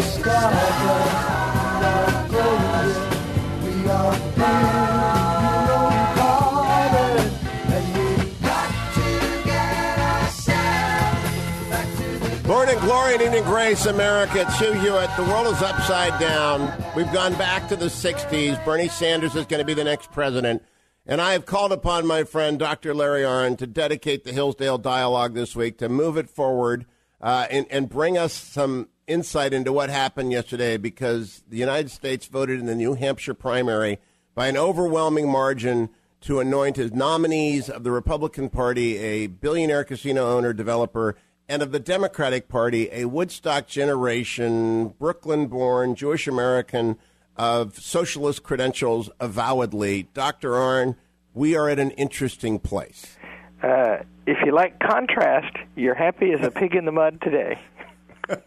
we are glory and evening grace, America. It's Hugh Hewitt. The world is upside down. We've gone back to the 60s. Bernie Sanders is going to be the next president. And I have called upon my friend Dr. Larry Arnn to dedicate the Hillsdale Dialogue this week to move it forward uh, and, and bring us some insight into what happened yesterday because the United States voted in the New Hampshire primary by an overwhelming margin to anoint as nominees of the Republican Party a billionaire casino owner, developer, and of the Democratic Party a Woodstock generation, Brooklyn born, Jewish American of socialist credentials, avowedly. Dr. Arnn, we are at an interesting place. Uh, if you like contrast, you're happy as a pig in the mud today.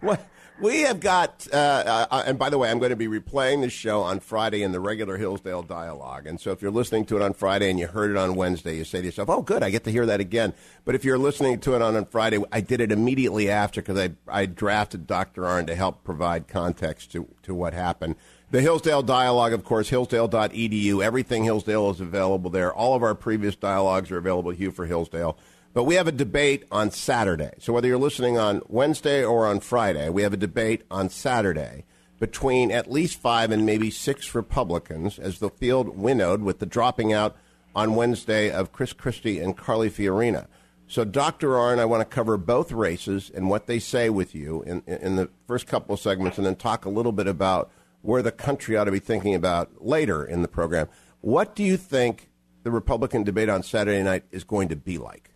What we have got, uh, uh, and by the way, I'm going to be replaying this show on Friday in the regular Hillsdale Dialogue. And so if you're listening to it on Friday and you heard it on Wednesday, you say to yourself, oh, good, I get to hear that again. But if you're listening to it on, on Friday, I did it immediately after because I, I drafted Dr. Arnn to help provide context to, to what happened. The Hillsdale Dialogue, of course, hillsdale.edu. Everything Hillsdale is available there. All of our previous dialogues are available to you for Hillsdale. But we have a debate on Saturday. So whether you're listening on Wednesday or on Friday, we have a debate on Saturday between at least five and maybe six Republicans as the field winnowed with the dropping out on Wednesday of Chris Christie and Carly Fiorina. So, Dr. Arnn, I want to cover both races and what they say with you in, in the first couple of segments and then talk a little bit about where the country ought to be thinking about later in the program. What do you think the Republican debate on Saturday night is going to be like?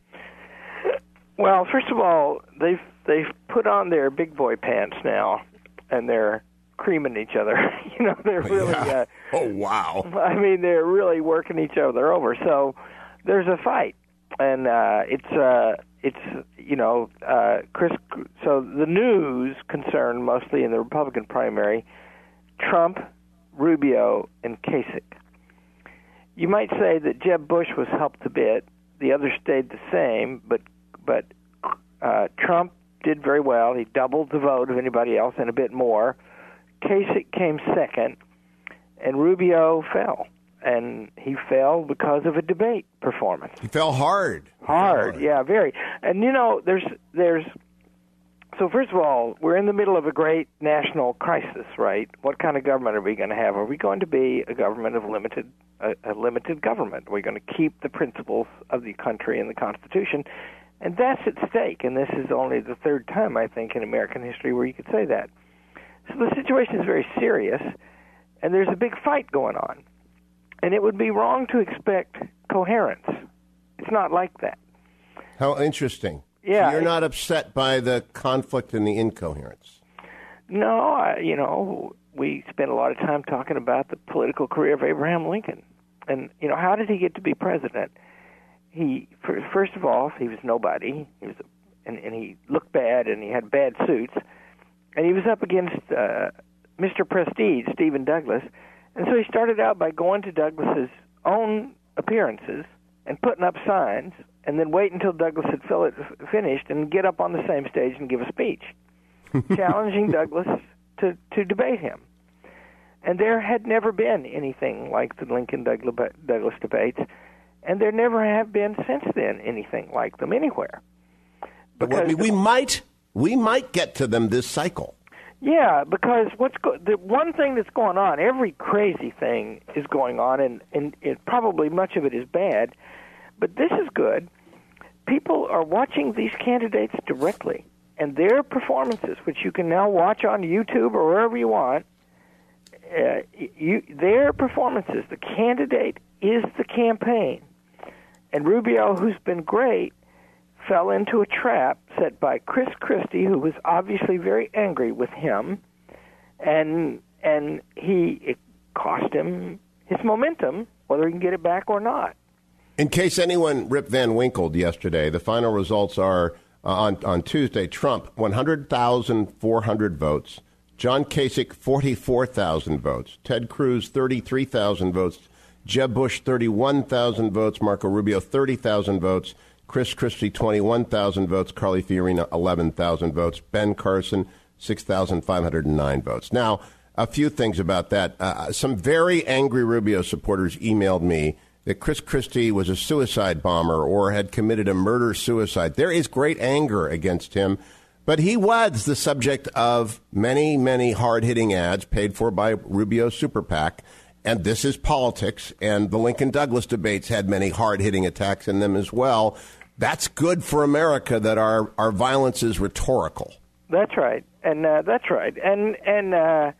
Well, first of all, they've they've put on their big boy pants now, and they're creaming each other. you know, they're really. Yeah. Uh, Oh, wow. I mean, they're really working each other over. So there's a fight, and uh, it's uh, it's you know uh, Chris. So the news concerned mostly in the Republican primary, Trump, Rubio, and Kasich. You might say that Jeb Bush was helped a bit. The others stayed the same, but but uh, Trump did very well. He doubled the vote of anybody else and a bit more. Kasich came second, and Rubio fell. And he fell because of a debate performance. He fell hard. Hard, yeah, very. And you know, there's there's so first of all, we're in the middle of a great national crisis, right? What kind of government are we going to have? Are we going to be a government of limited a, a limited government? Are we going to keep the principles of the country and the Constitution? And that's at stake. And this is only the third time I think in American history where you could say that. So the situation is very serious, and there's a big fight going on. And it would be wrong to expect coherence. It's not like that. How interesting. Yeah, So you're not upset by the conflict and the incoherence. No, I, you know, we spent a lot of time talking about the political career of Abraham Lincoln, and you know, how did he get to be president? He first of all, he was nobody. He was, and, and he looked bad, and he had bad suits, and he was up against uh, Mr. Prestige, Stephen Douglas, and so he started out by going to Douglas's own appearances and putting up signs, and then wait until Douglas had fill it, finished, and get up on the same stage and give a speech challenging Douglas to to debate him. And there had never been anything like the Lincoln Douglas Douglas debates, and there never have been since then anything like them anywhere. But what- we, we might we might get to them this cycle. Yeah, because what's go- the one thing that's going on, every crazy thing is going on, and and it, probably much of it is bad, but this is good. People are watching these candidates directly, and their performances, which you can now watch on YouTube or wherever you want, uh, you their performances. The candidate is the campaign, and Rubio, who's been great, fell into a trap set by Chris Christie, who was obviously very angry with him, and and he it cost him his momentum, whether he can get it back or not. In case anyone Rip Van Winkled yesterday, the final results are uh, on on Tuesday. Trump one hundred thousand four hundred votes. John Kasich forty four thousand votes. Ted Cruz thirty three thousand votes. Jeb Bush thirty one thousand votes. Marco Rubio thirty thousand votes. Chris Christie, 21,000 votes. Carly Fiorina, 11,000 votes. Ben Carson, 6,509 votes. Now, a few things about that. Uh, some very angry Rubio supporters emailed me that Chris Christie was a suicide bomber or had committed a murder suicide. There is great anger against him, but he was the subject of many, many hard hitting ads paid for by Rubio's super PAC. And this is politics, and the Lincoln Douglas debates had many hard hitting attacks in them as well. That's good for America that our, our violence is rhetorical. That's right, and uh, that's right, and and uh,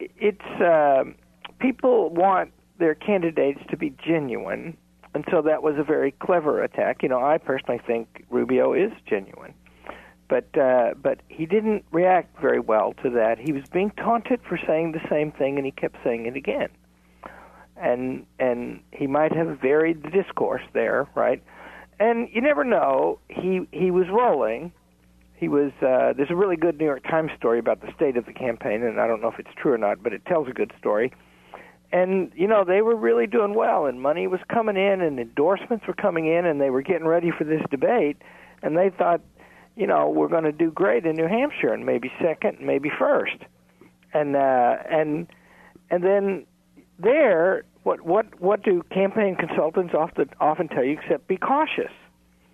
it's uh, people want their candidates to be genuine, and so that was a very clever attack. You know, I personally think Rubio is genuine, but uh, but he didn't react very well to that. He was being taunted for saying the same thing, and he kept saying it again. And and he might have varied the discourse there, right? And you never know. He he was rolling. He was. Uh, there's a really good New York Times story about the state of the campaign, and I don't know if it's true or not, but it tells a good story. And you know they were really doing well, and money was coming in, and endorsements were coming in, and they were getting ready for this debate, and they thought you know, we're going to do great in New Hampshire and maybe second, maybe first. And uh, and and then there, what what what do campaign consultants often often tell you? Except be cautious.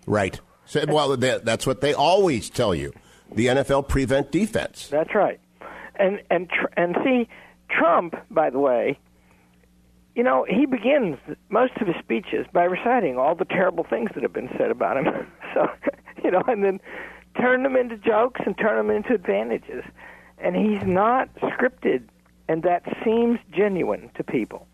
Right. So, well, that, that's what they always tell you. The NFL prevent defense. That's right. And and tr- and see, Trump, by the way, you know, he begins most of his speeches by reciting all the terrible things that have been said about him. so, you know, and then turn them into jokes and turn them into advantages. And he's not scripted, and that seems genuine to people.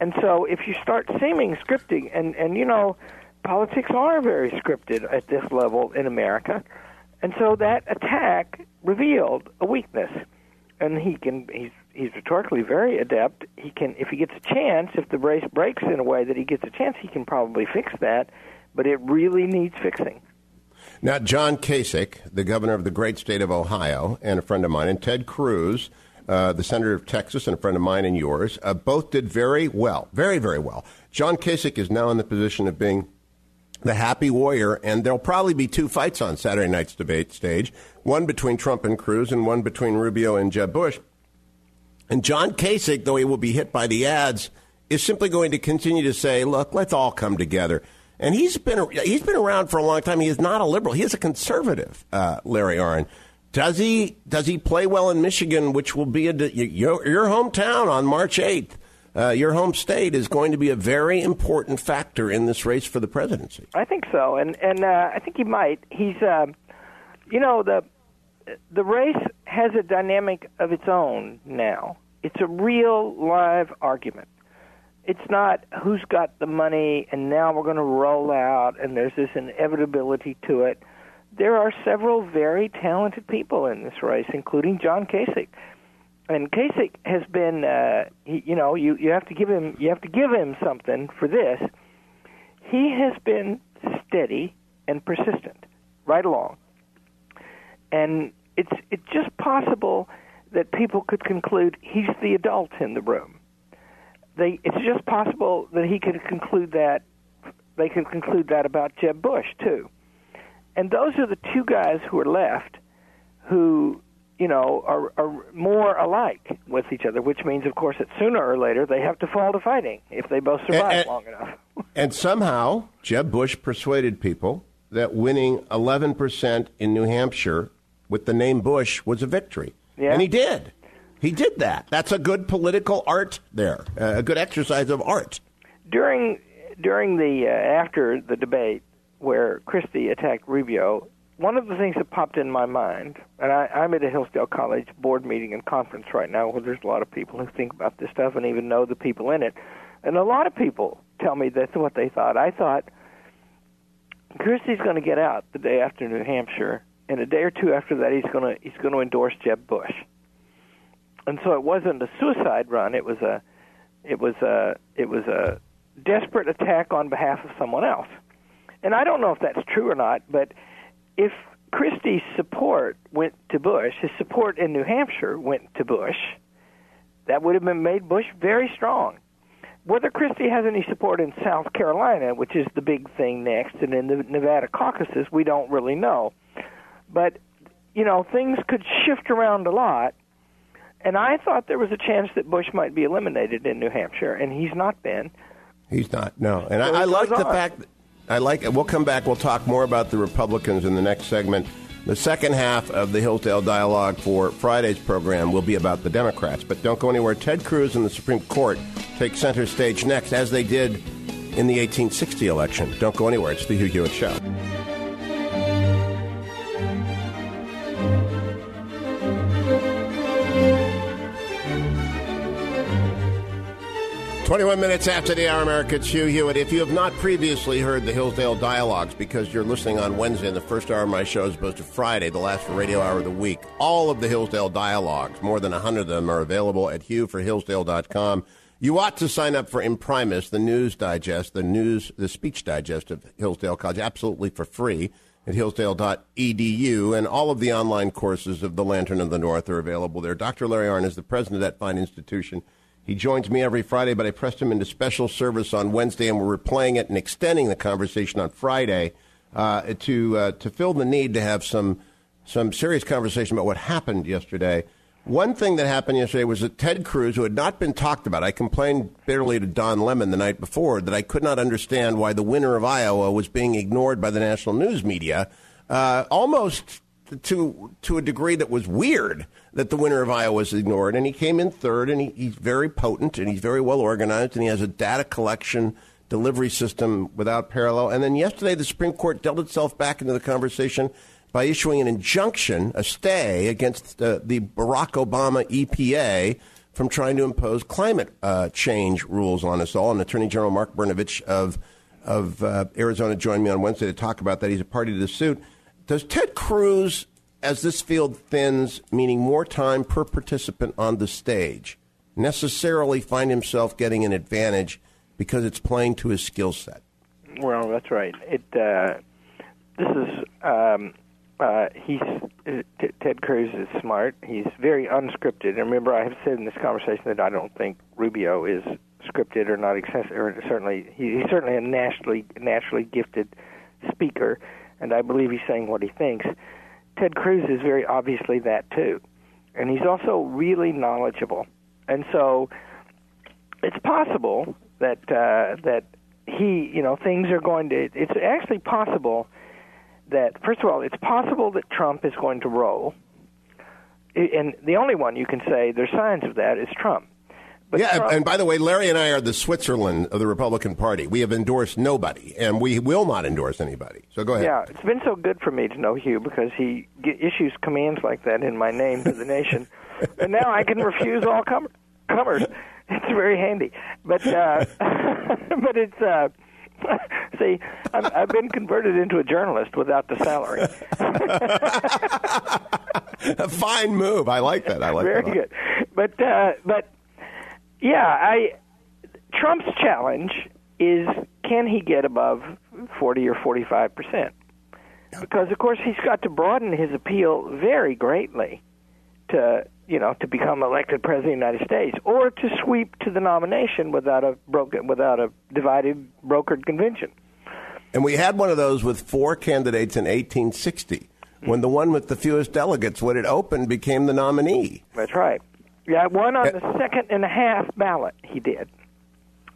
And so if you start seeming scripting, and, and you know, politics are very scripted at this level in America, and so that attack revealed a weakness. And he can he's he's rhetorically very adept. He can if he gets a chance, if the race breaks in a way that he gets a chance, he can probably fix that. But it really needs fixing. Now, John Kasich, the governor of the great state of Ohio, and a friend of mine, and Ted Cruz, uh, the senator of Texas, and a friend of mine and yours, uh, both did very well, very, very well. John Kasich is now in the position of being the happy warrior, and there'll probably be two fights on Saturday night's debate stage one between Trump and Cruz, and one between Rubio and Jeb Bush. And John Kasich, though he will be hit by the ads, is simply going to continue to say, look, let's all come together. And he's been he's been around for a long time. He is not a liberal. He is a conservative, uh, Larry Arnn. Does he does he play well in Michigan, which will be a, your, your hometown on March eighth? Uh, your home state is going to be a very important factor in this race for the presidency. I think so, and and uh, I think he might. He's, uh, you know, the the race has a dynamic of its own now. It's a real live argument it's not who's got the money and now we're going to roll out and there's this inevitability to it. There are several very talented people in this race, including John Kasich. And Kasich has been, uh, he, you know, you, you have to give him you have to give him something for this. He has been steady and persistent, right along. And it's it's just possible that people could conclude he's the adult in the room they it's just possible that he could conclude that they could conclude that about Jeb Bush too. And those are the two guys who are left who you know are, are more alike with each other, which means of course that sooner or later they have to fall to fighting if they both survive and, and, long enough. and somehow Jeb Bush persuaded people that winning 11% in New Hampshire with the name Bush was a victory. Yeah. And he did. He did that. That's a good political art there, uh, a good exercise of art. During during the uh, after the debate where Christie attacked Rubio, one of the things that popped in my mind, and I, I'm at a Hillsdale College board meeting and conference right now where there's a lot of people who think about this stuff and even know the people in it, and a lot of people tell me that's what they thought. I thought Christie's going to get out the day after New Hampshire, and a day or two after that he's going to he's going to endorse Jeb Bush and so it wasn't a suicide run. It was a, it was a, it was a desperate attack on behalf of someone else. And I don't know if that's true or not, but if Christie's support went to Bush, his support in New Hampshire went to Bush, that would have been made Bush very strong. whether Christie has any support in South Carolina, which is the big thing next, and in the Nevada caucuses, we don't really know. But you know, things could shift around a lot. And I thought there was a chance that Bush might be eliminated in New Hampshire, and he's not been. He's not. No, and So I, I like the on. fact. That, I like. it. We'll come back. We'll talk more about the Republicans in the next segment. The second half of the Hillsdale dialogue for Friday's program will be about the Democrats. But don't go anywhere. Ted Cruz and the Supreme Court take center stage next, as they did in the 1860 election. Don't go anywhere. It's the Hugh Hewitt Show. Twenty-one minutes after the hour, America. It's Hugh Hewitt. If you have not previously heard the Hillsdale Dialogues, because you're listening on Wednesday and the first hour of my show is opposed to Friday, the last radio hour of the week, all of the Hillsdale Dialogues, more than a hundred of them, are available at hughforhillsdale.com. You ought to sign up for Imprimis, the news digest, the news, the speech digest of Hillsdale College, absolutely for free at hillsdale.edu, and all of the online courses of the Lantern of the North are available there. Dr. Larry Arnn is the president of that fine institution. He joins me every Friday, but I pressed him into special service on Wednesday, and we're replaying it and extending the conversation on Friday uh, to uh, to fill the need to have some some serious conversation about what happened yesterday. One thing that happened yesterday was that Ted Cruz, who had not been talked about, I complained bitterly to Don Lemon the night before that I could not understand why the winner of Iowa was being ignored by the national news media, uh, almost to to a degree that was weird that the winner of Iowa was ignored. And he came in third, and he, he's very potent, and he's very well organized, and he has a data collection delivery system without parallel. And then yesterday, the Supreme Court dealt itself back into the conversation by issuing an injunction, a stay against uh, the Barack Obama EPA from trying to impose climate uh, change rules on us all. And Attorney General Mark Brnovich of of uh, Arizona joined me on Wednesday to talk about that. He's a party to the suit. Does Ted Cruz, as this field thins, meaning more time per participant on the stage, necessarily find himself getting an advantage because it's playing to his skill set? Well, that's right. It. Uh, this is. Um, uh, he's uh, T- Ted Cruz is smart. He's very unscripted. And remember, I have said in this conversation that I don't think Rubio is scripted or not excessive. Or certainly, he, he's certainly a naturally naturally gifted speaker, and I believe he's saying what he thinks. Ted Cruz is very obviously that too, and he's also really knowledgeable. And so, it's possible that uh, that he, you know, things are going to. It's actually possible that first of all, it's possible that Trump is going to roll, and the only one you can say there's signs of that is Trump. But yeah, Trump, and by the way, Larry and I are the Switzerland of the Republican Party. We have endorsed nobody, and we will not endorse anybody. So go ahead. yeah, it's been so good for me to know Hugh because he g- issues commands like that in my name to the nation, and now I can refuse all com- comers. It's very handy, but uh, but it's. Uh, See, I'm, I've been converted into a journalist without the salary. A fine move. I like that. I like Very that. good. But uh, but yeah, I Trump's challenge is can he get above forty or forty five percent? Because of course he's got to broaden his appeal very greatly to you know to become elected president of the United States or to sweep to the nomination without a broken without a divided brokered convention. And we had one of those with four candidates in 1860, when the one with the fewest delegates, when it opened, became the nominee. That's right. Yeah, one on the second and a half ballot he did.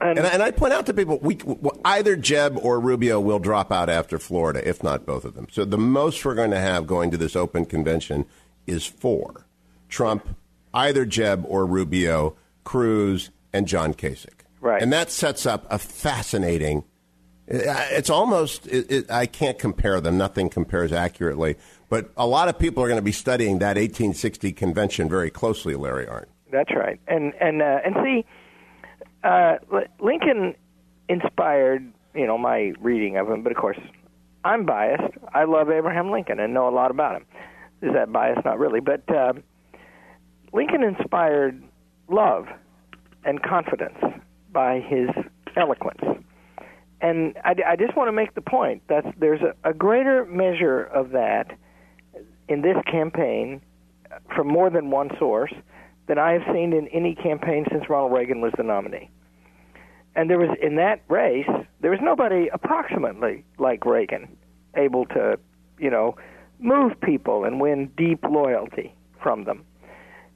And, And, I- and I point out to people, we, either Jeb or Rubio will drop out after Florida, if not both of them. So the most we're going to have going to this open convention is four: Trump, either Jeb or Rubio, Cruz, and John Kasich. Right. And that sets up a fascinating. It's almost it, it, I can't compare them. Nothing compares accurately. But a lot of people are going to be studying that 1860 convention very closely, Larry Arnn. That's right. And and uh, and see, uh, Lincoln inspired you know my reading of him, but of course I'm biased. I love Abraham Lincoln and know a lot about him. Is that bias? Not really, but uh, Lincoln inspired love and confidence by his eloquence. And I, I just want to make the point that there's a, a greater measure of that in this campaign from more than one source than I have seen in any campaign since Ronald Reagan was the nominee. and there was in that race there was nobody approximately like Reagan able to, you know, move people and win deep loyalty from them.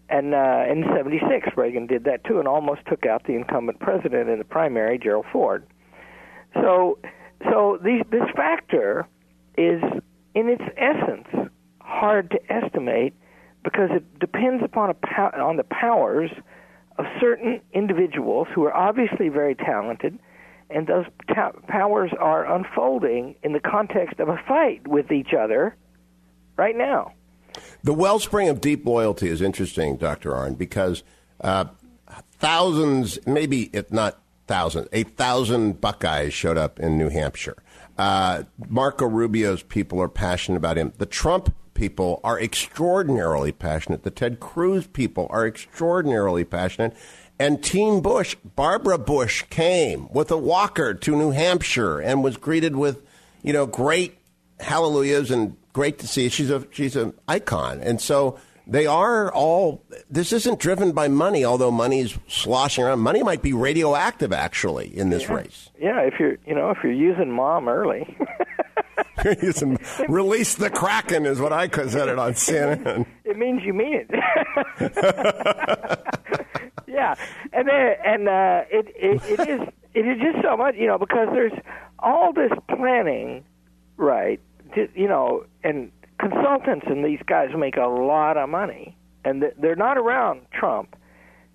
And uh, in '76, Reagan did that too, and almost took out the incumbent president in the primary, Gerald Ford. So, so these, this factor is, in its essence, hard to estimate because it depends upon a pow- on the powers of certain individuals who are obviously very talented, and those ta- powers are unfolding in the context of a fight with each other right now. The wellspring of deep loyalty is interesting, Dr. Arnn, because uh, thousands, maybe if not thousands, 8,000 Buckeyes showed up in New Hampshire. Uh, Marco Rubio's people are passionate about him. The Trump people are extraordinarily passionate. The Ted Cruz people are extraordinarily passionate. And Team Bush, Barbara Bush came with a walker to New Hampshire and was greeted with, you know, great hallelujahs and great to see. She's a she's an icon, and so they are all. This isn't driven by money, although money is sloshing around. Money might be radioactive, actually, in this race. Yeah, if you're you know if you're using mom early. Using- Release the Kraken is what I said it on CNN. it means you mean it. yeah, and then, and uh, it, it it is it is just so much you know because there's all this planning, right? to- You know, and consultants and these guys make a lot of money, and th- they're not around Trump,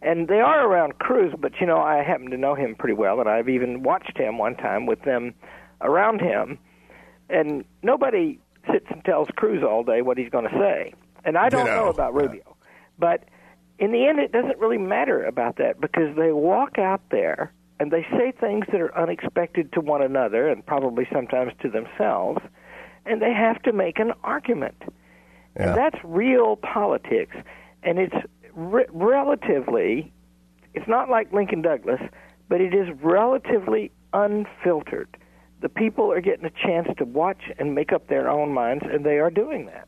and they are around Cruz. But you know, I happen to know him pretty well, and I've even watched him one time with them around him, and nobody sits and tells Cruz all day what he's going to say. And I don't Ditto. know about Rubio, but in the end, it doesn't really matter about that because they walk out there and they say things that are unexpected to one another and probably sometimes to themselves, and they have to make an argument. Yeah. And that's real politics, and it's re- relatively, it's not like Lincoln Douglas, but it is relatively unfiltered. The people are getting a chance to watch and make up their own minds, and they are doing that.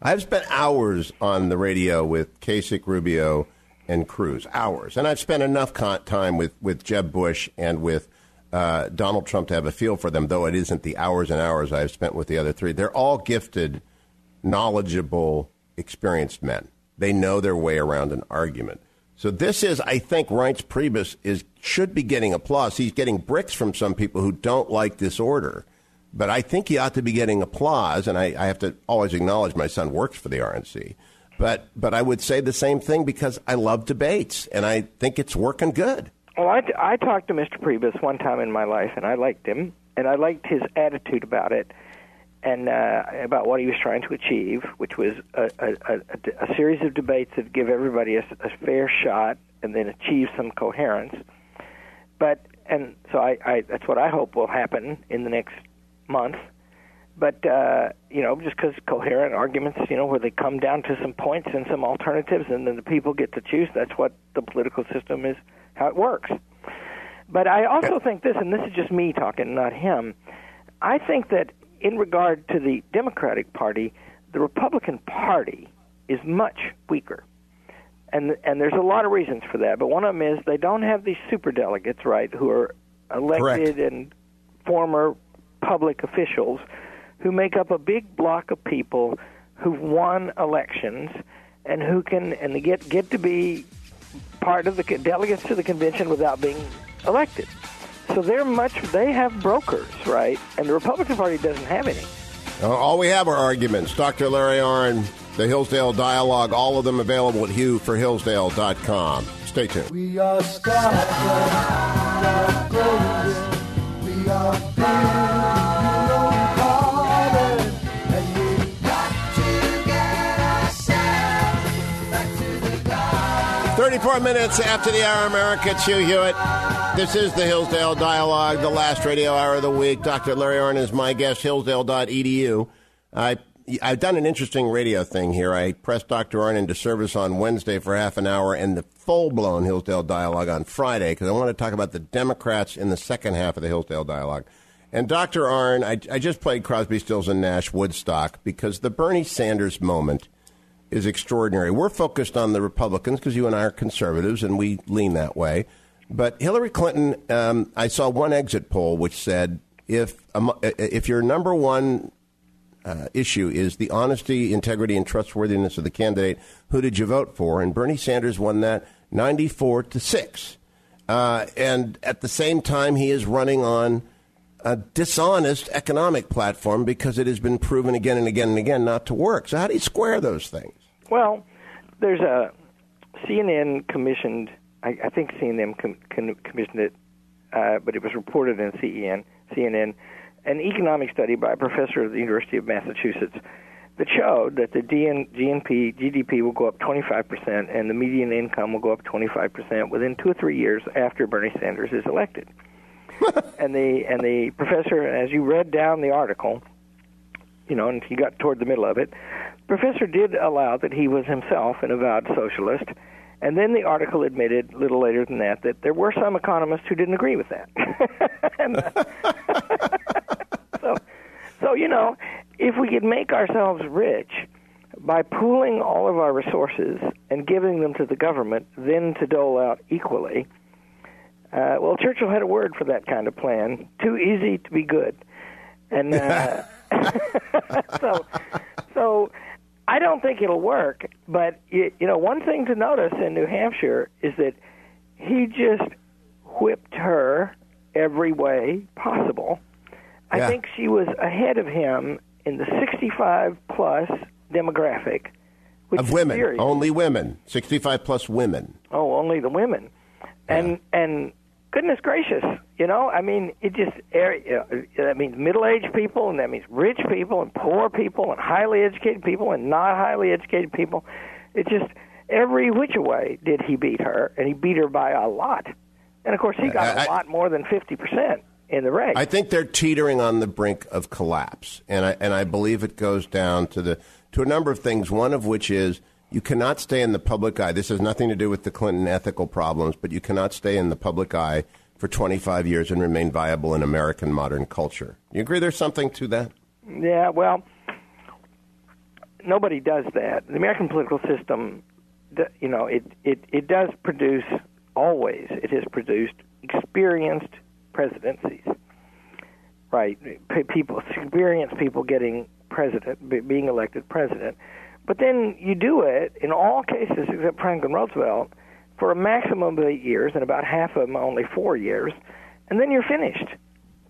I've spent hours on the radio with Kasich, Rubio, and Cruz. Hours. And I've spent enough time with, with Jeb Bush and with uh, Donald Trump to have a feel for them, though it isn't the hours and hours I've spent with the other three. They're all gifted, knowledgeable, experienced men. They know their way around an argument. So this is, I think, Reince Priebus is should be getting applause. He's getting bricks from some people who don't like this order. But I think he ought to be getting applause, and I, I have to always acknowledge my son works for the RNC. But but I would say the same thing because I love debates, and I think it's working good. Well, I, I talked to Mr. Priebus one time in my life, and I liked him, and I liked his attitude about it, and uh, about what he was trying to achieve, which was a, a, a, a series of debates that give everybody a, a fair shot, and then achieve some coherence. But and so I, I that's what I hope will happen in the next month. But uh, you know, just because coherent arguments, you know, where they come down to some points and some alternatives, and then the people get to choose. That's what the political system is, how it works. But I also think this, and this is just me talking, not him. I think that in regard to the Democratic Party, the Republican Party is much weaker. And and there's a lot of reasons for that, but one of them is they don't have these super delegates, right, who are elected Correct. and former public officials who make up a big block of people who've won elections and who can and they get get to be part of the delegates to the convention without being elected. So they're much they have brokers, right? And the Republican Party doesn't have any. Uh, All we have are arguments. Dr. Larry Arnn, the Hillsdale Dialogue, all of them available at hughforhillsdale.com. Stay tuned. We are stars, we are golden, we are big, you know we call it, and we got to get ourselves back to the God. 34 minutes after the hour, America. It's Hugh Hewitt. This is the Hillsdale Dialogue, the last radio hour of the week. Dr. Larry Arnn is my guest, hillsdale.edu. I, I've done an interesting radio thing here. I pressed Dr. Arnn into service on Wednesday for half an hour and the full blown Hillsdale Dialogue on Friday because I want to talk about the Democrats in the second half of the Hillsdale Dialogue. And Dr. Arnn, I, I just played Crosby, Stills, and Nash Woodstock because the Bernie Sanders moment is extraordinary. We're focused on the Republicans because you and I are conservatives and we lean that way. But Hillary Clinton, um, I saw one exit poll which said if um, if your number one uh, issue is the honesty, integrity, and trustworthiness of the candidate, who did you vote for? And Bernie Sanders won that 94 to 6. Uh, and at the same time, he is running on a dishonest economic platform because it has been proven again and again and again not to work. So, how do you square those things? Well, there's a CNN commissioned. I, I think CNN com, com, commissioned it, uh, but it was reported in CEN, CNN, an economic study by a professor at the University of Massachusetts that showed that the DN, GNP GDP will go up 25% and the median income will go up 25% within two or three years after Bernie Sanders is elected. and the and the professor, as you read down the article, you know, and he got toward the middle of it, the professor did allow that he was himself an avowed socialist. And then the article admitted, a little later than that, that there were some economists who didn't agree with that. so, so you know, if we could make ourselves rich by pooling all of our resources and giving them to the government, then to dole out equally. Uh, well, Churchill had a word for that kind of plan: too easy to be good, and uh, so, so I don't think it'll work. But you, you know, one thing to notice in New Hampshire is that he just whipped her every way possible. I think she was ahead of him in the 65 plus demographic. Which Of women, serious. only women, 65 plus women. Oh, only the women. And and goodness gracious, you know, I mean, it just er- know, that means middle-aged people, and that means rich people, and poor people, and highly educated people, and not highly educated people. It just every which way did he beat her, and he beat her by a lot. And of course, he got I- a lot more than fifty percent in the race. I think they're teetering on the brink of collapse, and I and I believe it goes down to the to a number of things. One of which is you cannot stay in the public eye. This has nothing to do with the Clinton ethical problems, but you cannot stay in the public eye for 25 years and remain viable in American modern culture. You agree? There's something to that. Yeah, well, nobody does that. The American political system, you know, it it it does produce always. It has produced experienced presidencies, right? People, experienced people getting president, being elected president. But then you do it in all cases except Franklin Roosevelt for a maximum of eight years, and about half of them only four years, and then you're finished,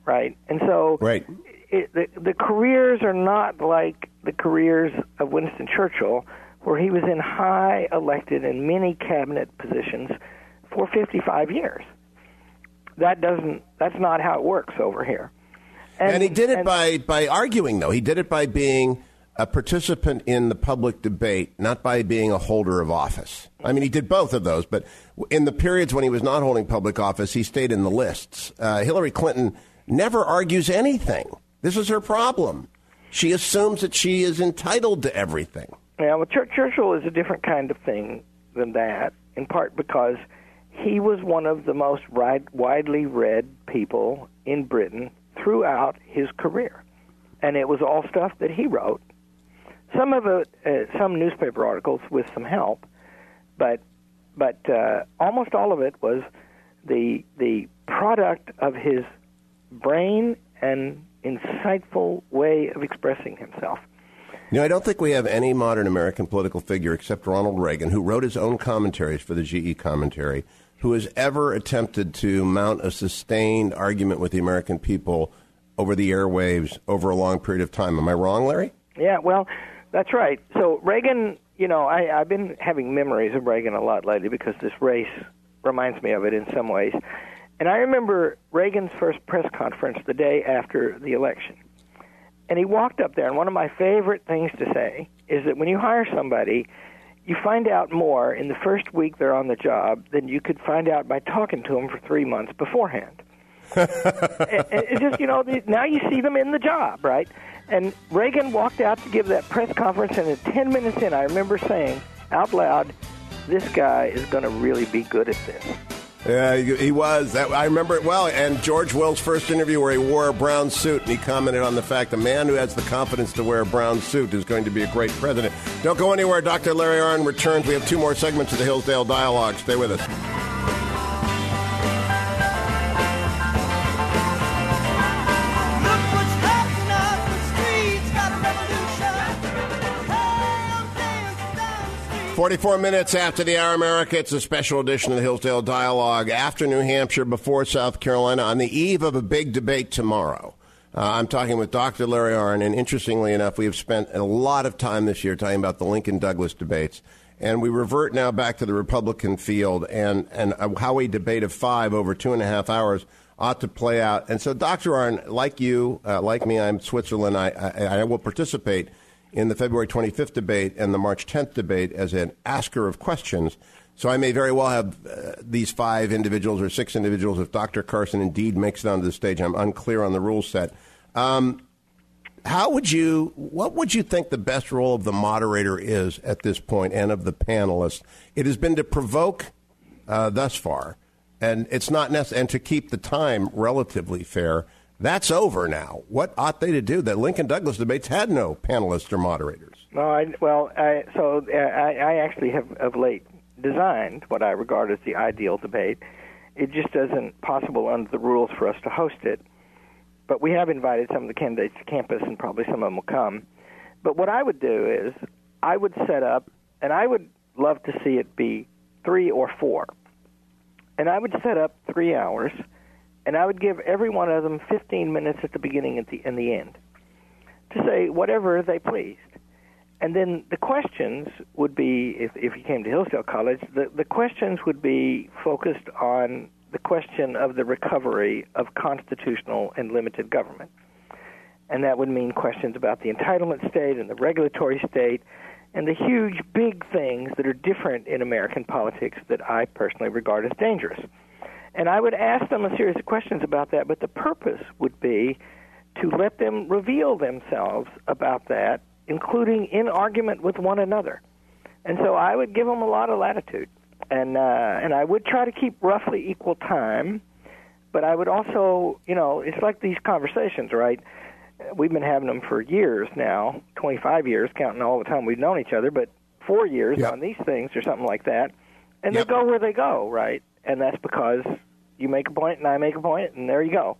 right? And so Right. it, the, the careers are not like the careers of Winston Churchill, where he was in high elected and many cabinet positions for 55 years. That doesn't. That's not how it works over here. And, he did it and- by, by arguing, though. He did it by being a participant in the public debate, not by being a holder of office. I mean, he did both of those, but in the periods when he was not holding public office, he stayed in the lists. Uh, Hillary Clinton never argues anything. This is her problem. She assumes that she is entitled to everything. Yeah, well, Chur- Churchill is a different kind of thing than that, in part because he was one of the most wide, widely read people in Britain throughout his career, and it was all stuff that he wrote. Some of it, uh, some newspaper articles with some help, but but uh, almost all of it was the the product of his brain and insightful way of expressing himself. You know, I don't think we have any modern American political figure except Ronald Reagan, who wrote his own commentaries for the GE commentary, who has ever attempted to mount a sustained argument with the American people over the airwaves over a long period of time. Am I wrong, Larry? Yeah, well, that's right. So Reagan, you know, I, I've been having memories of Reagan a lot lately because this race reminds me of it in some ways. And I remember Reagan's first press conference the day after the election. And he walked up there, and one of my favorite things to say is that when you hire somebody, you find out more in the first week they're on the job than you could find out by talking to them for three months beforehand. And- and it's just you know now you see them in the job, right? And Reagan walked out to give that press conference, and at ten minutes in, I remember saying out loud, "This guy is going to really be good at this." Yeah, he, was. That, I remember it well. And George Will's first interview where he wore a brown suit and he commented on the fact a man who has the confidence to wear a brown suit is going to be a great president. Don't go anywhere. Dr. Larry Arnn returns. We have two more segments of the Hillsdale Dialogue. Stay with us. 44 minutes after the hour, America. It's a special edition of the Hillsdale Dialogue after New Hampshire, before South Carolina, on the eve of a big debate tomorrow. Uh, I'm talking with Dr. Larry Arnn, and interestingly enough, we have spent a lot of time this year talking about the Lincoln Douglas debates. And we revert now back to the Republican field and, and uh, how a debate of five over two and a half hours ought to play out. And so, Dr. Arnn, like you, uh, like me, I'm Switzerland. I, I, I will participate in the February 25th debate and the March 10th debate as an asker of questions. So I may very well have uh, these five individuals or six individuals if Dr. Carson indeed makes it onto the stage. I'm unclear on the rule set. Um, how would you, what would you think the best role of the moderator is at this point and of the panelists? It has been to provoke uh, thus far, and it's not necessary, and to keep the time relatively fair. That's over now. What ought they to do? That Lincoln Douglas debates had no panelists or moderators. No, I, well, I, so uh, I, I actually have of late designed what I regard as the ideal debate. It just isn't possible under the rules for us to host it. But we have invited some of the candidates to campus, and probably some of them will come. But what I would do is I would set up, and I would love to see it be three or four. And I would set up three hours and I would give every one of them 15 minutes at the beginning and the, and the end to say whatever they pleased. And then the questions would be, if, if you came to Hillsdale College, the, the questions would be focused on the question of the recovery of constitutional and limited government. And that would mean questions about the entitlement state and the regulatory state and the huge big things that are different in American politics that I personally regard as dangerous. And I would ask them a series of questions about that, but the purpose would be to let them reveal themselves about that, including in argument with one another. And so I would give them a lot of latitude, and uh, and I would try to keep roughly equal time, but I would also, you know, it's like these conversations, right? We've been having them for years now, 25 years, counting all the time we've known each other, but four years Yep. on these things or something like that, and Yep. they go where they go, right? And that's because you make a point and I make a point, and there you go.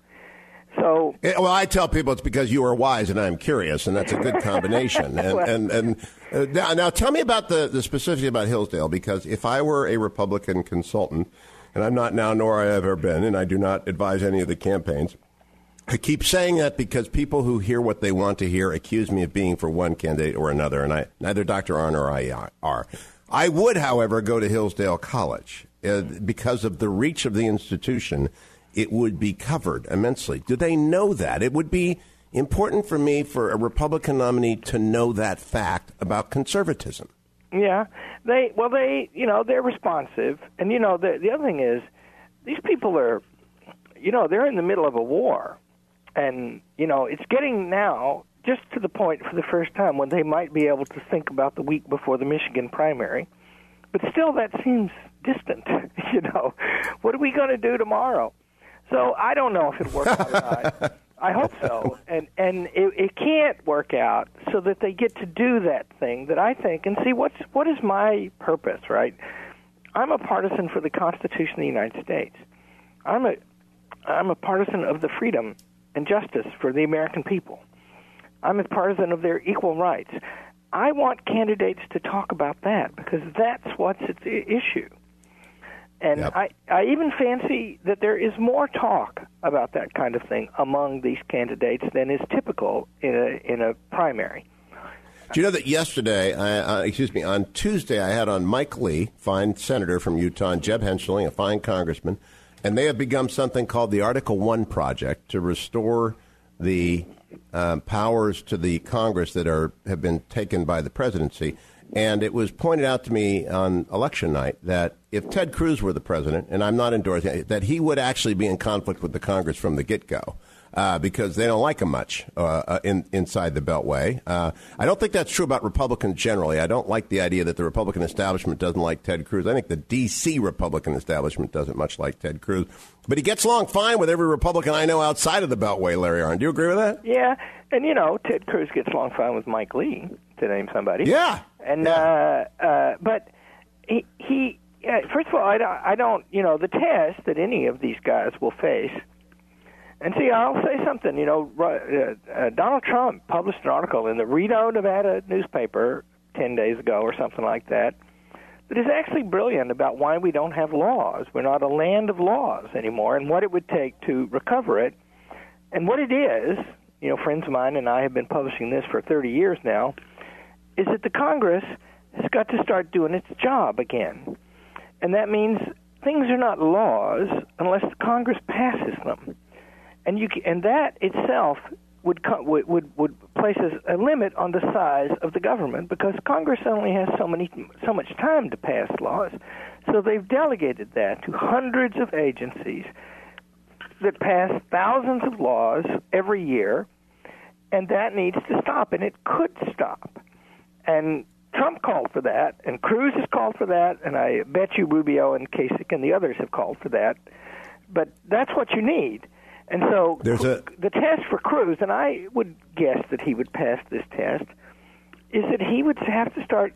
So Well, I tell people it's because you are wise and I'm curious, and that's a good combination. and and, and uh, now, now, tell me about the, the specifics about Hillsdale, because if I were a Republican consultant, and I'm not now, nor I have ever been, and I do not advise any of the campaigns. I keep saying that because people who hear what they want to hear accuse me of being for one candidate or another, and I, neither Dr. Arnn or I are. I would, however, go to Hillsdale College uh, because of the reach of the institution. It would be covered immensely. Do they know that? It would be important for me, for a Republican nominee, to know that fact about conservatism. Yeah, they well they you know they're responsive, and you know the the other thing is these people are, you know they're in the middle of a war, and you know it's getting now just to the point for the first time when they might be able to think about the week before the Michigan primary, but still that seems distant. You know, what are we going to do tomorrow? So I don't know if it works out or not. I hope so, and and it, it can't work out so that they get to do that thing that I think and see what's what is my purpose, right? I'm a partisan for the Constitution of the United States. I'm a I'm a partisan of the freedom and justice for the American people. I'm a partisan of their equal rights. I want candidates to talk about that because that's what's at the issue. And Yep. I, I even fancy that there is more talk about that kind of thing among these candidates than is typical in a in a primary. Do you know that yesterday, I, uh, excuse me, on Tuesday, I had on Mike Lee, fine senator from Utah, and Jeb Hensarling, a fine congressman, and they have begun something called the Article One Project to restore the um, powers to the Congress that are have been taken by the presidency. And it was pointed out to me on election night that if Ted Cruz were the president, and I'm not endorsing that he would actually be in conflict with the Congress from the get go. Uh, because they don't like him much uh, uh, in, inside the Beltway. Uh, I don't think that's true about Republicans generally. I don't like the idea that the Republican establishment doesn't like Ted Cruz. I think the D.C. Republican establishment doesn't much like Ted Cruz. But he gets along fine with every Republican I know outside of the Beltway, Larry Arnn. Do you agree with that? Yeah, and you know Ted Cruz gets along fine with Mike Lee, to name somebody. Yeah. and Yeah. uh, uh, but he he yeah, first of all, I I don't you know the test that any of these guys will face. And see, I'll say something. You know, uh, uh, Donald Trump published an article in the Reno, Nevada newspaper ten days ago or something like that, that is actually brilliant about why we don't have laws. We're not a land of laws anymore, and what it would take to recover it. And what it is, you know, friends of mine and I have been publishing this for 30 years now, is that the Congress has got to start doing its job again. And that means things are not laws unless the Congress passes them. And you and that itself would would would, would place a limit on the size of the government because Congress only has so many so much time to pass laws. So they've delegated that to hundreds of agencies that pass thousands of laws every year, and that needs to stop, and it could stop. And Trump called for that, and Cruz has called for that, and I bet you Rubio and Kasich and the others have called for that. But that's what you need. And so There's a- the test for Cruz, and I would guess that he would pass this test, is that he would have to start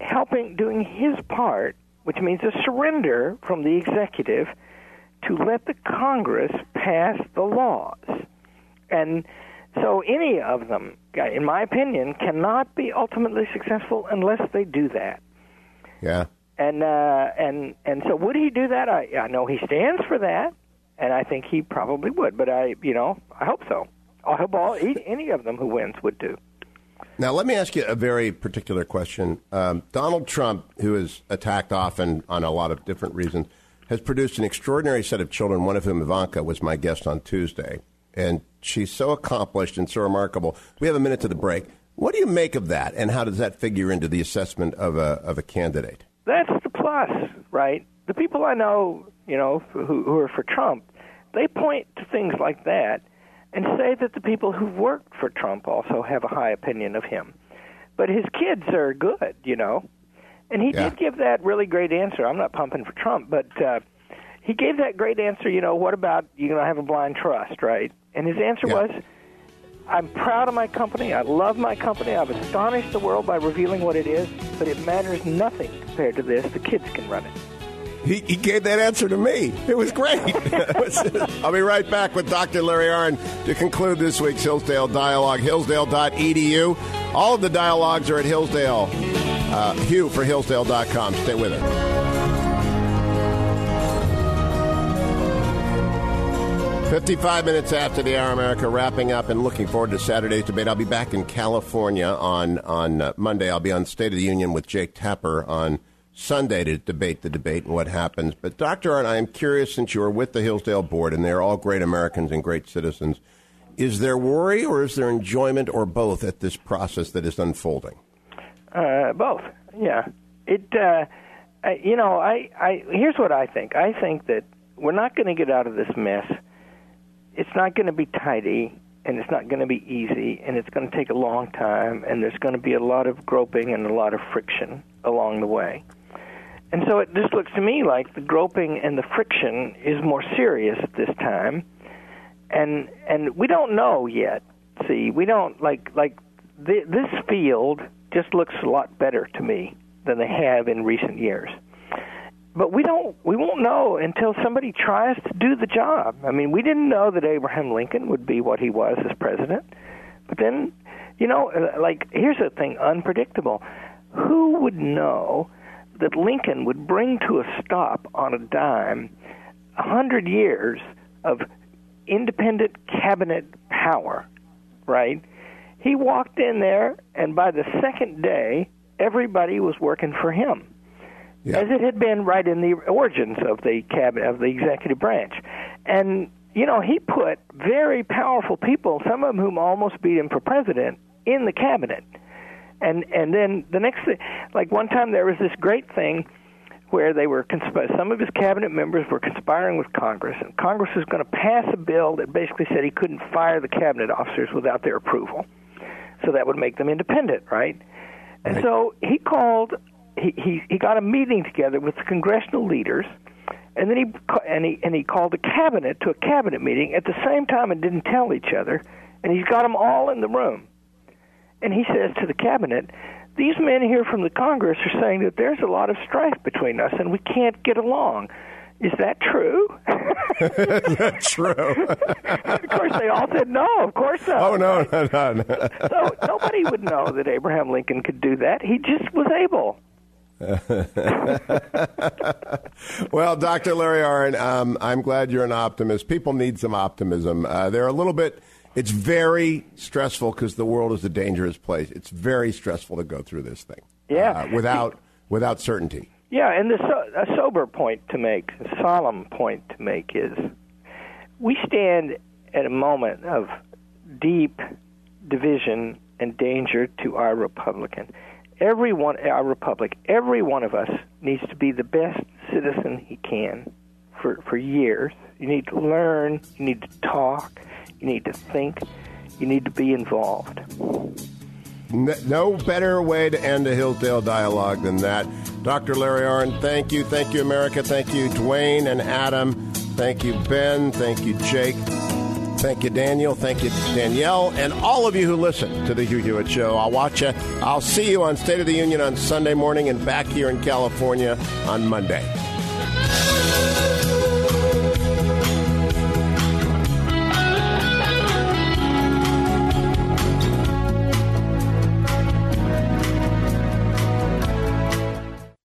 helping doing his part, which means a surrender from the executive to let the Congress pass the laws. And so any of them, in my opinion, cannot be ultimately successful unless they do that. Yeah. And uh, and and so would he do that? I, I know he stands for that, and I think he probably would. But I, you know, I hope so. I hope all any of them who wins would do. Now, let me ask you a very particular question. Um, Donald Trump, who is attacked often on a lot of different reasons, has produced an extraordinary set of children, one of whom, Ivanka, was my guest on Tuesday. And she's so accomplished and so remarkable. We have a minute to the break. What do you make of that, and how does that figure into the assessment of a, of a candidate? That's the plus, right? The people I know, you know, who, who are for Trump, they point to things like that and say that the people who worked for Trump also have a high opinion of him. But his kids are good, you know. And he Yeah. did give that really great answer. I'm not pumping for Trump, but uh, he gave that great answer, you know, what about going to have a blind trust, right? And his answer Yeah. was, I'm proud of my company. I love my company. I've astonished the world by revealing what it is, but it matters nothing compared to this. The kids can run it. He, he gave that answer to me. It was great. I'll be right back with Dr. Larry Arnn to conclude this week's Hillsdale Dialogue. Hillsdale.edu. All of the dialogues are at Hillsdale. Uh, Hugh for Hillsdale.com. Stay with us. 55 minutes after the hour, America, wrapping up and looking forward to Saturday's debate. I'll be back in California on, on uh, Monday. I'll be on State of the Union with Jake Tapper on Sunday to debate the debate and what happens. But, Dr. Arnn, I am curious since you are with the Hillsdale Board and they're all great Americans and great citizens, is there worry or is there enjoyment or both at this process that is unfolding? Uh, both. Yeah. It. Uh, I, you know, I, I. Here's what I think. I think that we're not going to get out of this mess. It's not going to be tidy, and it's not going to be easy, and it's going to take a long time, and there's going to be a lot of groping and a lot of friction along the way. And so it just looks to me like the groping and the friction is more serious at this time, and and we don't know yet. See, we don't like like th- this field just looks a lot better to me than they have in recent years. But we don't we won't know until somebody tries to do the job. I mean, we didn't know that Abraham Lincoln would be what he was as president. But then, you know, uh, like here's the thing unpredictable. Who would know that Lincoln would bring to a stop on a dime a hundred years of independent cabinet power, right? He walked in there, and by the second day, everybody was working for him, Yeah. as it had been right in the origins of the cabinet of the executive branch. And you know, he put very powerful people, some of whom almost beat him for president, in the cabinet. And and then the next thing, like one time there was this great thing where they were consp- some of his cabinet members were conspiring with Congress, and Congress was going to pass a bill that basically said he couldn't fire the cabinet officers without their approval, so that would make them independent, right? And Right. so he called, he, he he got a meeting together with the congressional leaders, and then he and he and he called the cabinet to a cabinet meeting at the same time and didn't tell each other, and he's got them all in the room, and he says to the cabinet, these men here from the Congress are saying that there's a lot of strife between us and we can't get along. Is that true? True. of course, they all said no. Of course not. oh, no, no, no, no. So nobody would know that Abraham Lincoln could do that. He just was able. well, Dr. Larry Arnn, um, I'm glad you're an optimist. People need some optimism. Uh, they're a little bit. It's very stressful because the world is a dangerous place. It's very stressful to go through this thing. Yeah. Uh, without without certainty. Yeah, and the so- a sober point to make, a solemn point to make is we stand at a moment of deep division and danger to our Republican. Every one, our republic, every one of us needs to be the best citizen he can for for years. You need to learn. You need to talk. You need to think. You need to be involved. No better way to end a Hillsdale dialogue than that. Dr. Larry Arnn, thank you. Thank you, America. Thank you, Dwayne and Adam. Thank you, Ben. Thank you, Jake. Thank you, Daniel. Thank you, Danielle. And all of you who listen to The Hugh Hewitt Show. I'll watch you. I'll see you on State of the Union on Sunday morning and back here in California on Monday.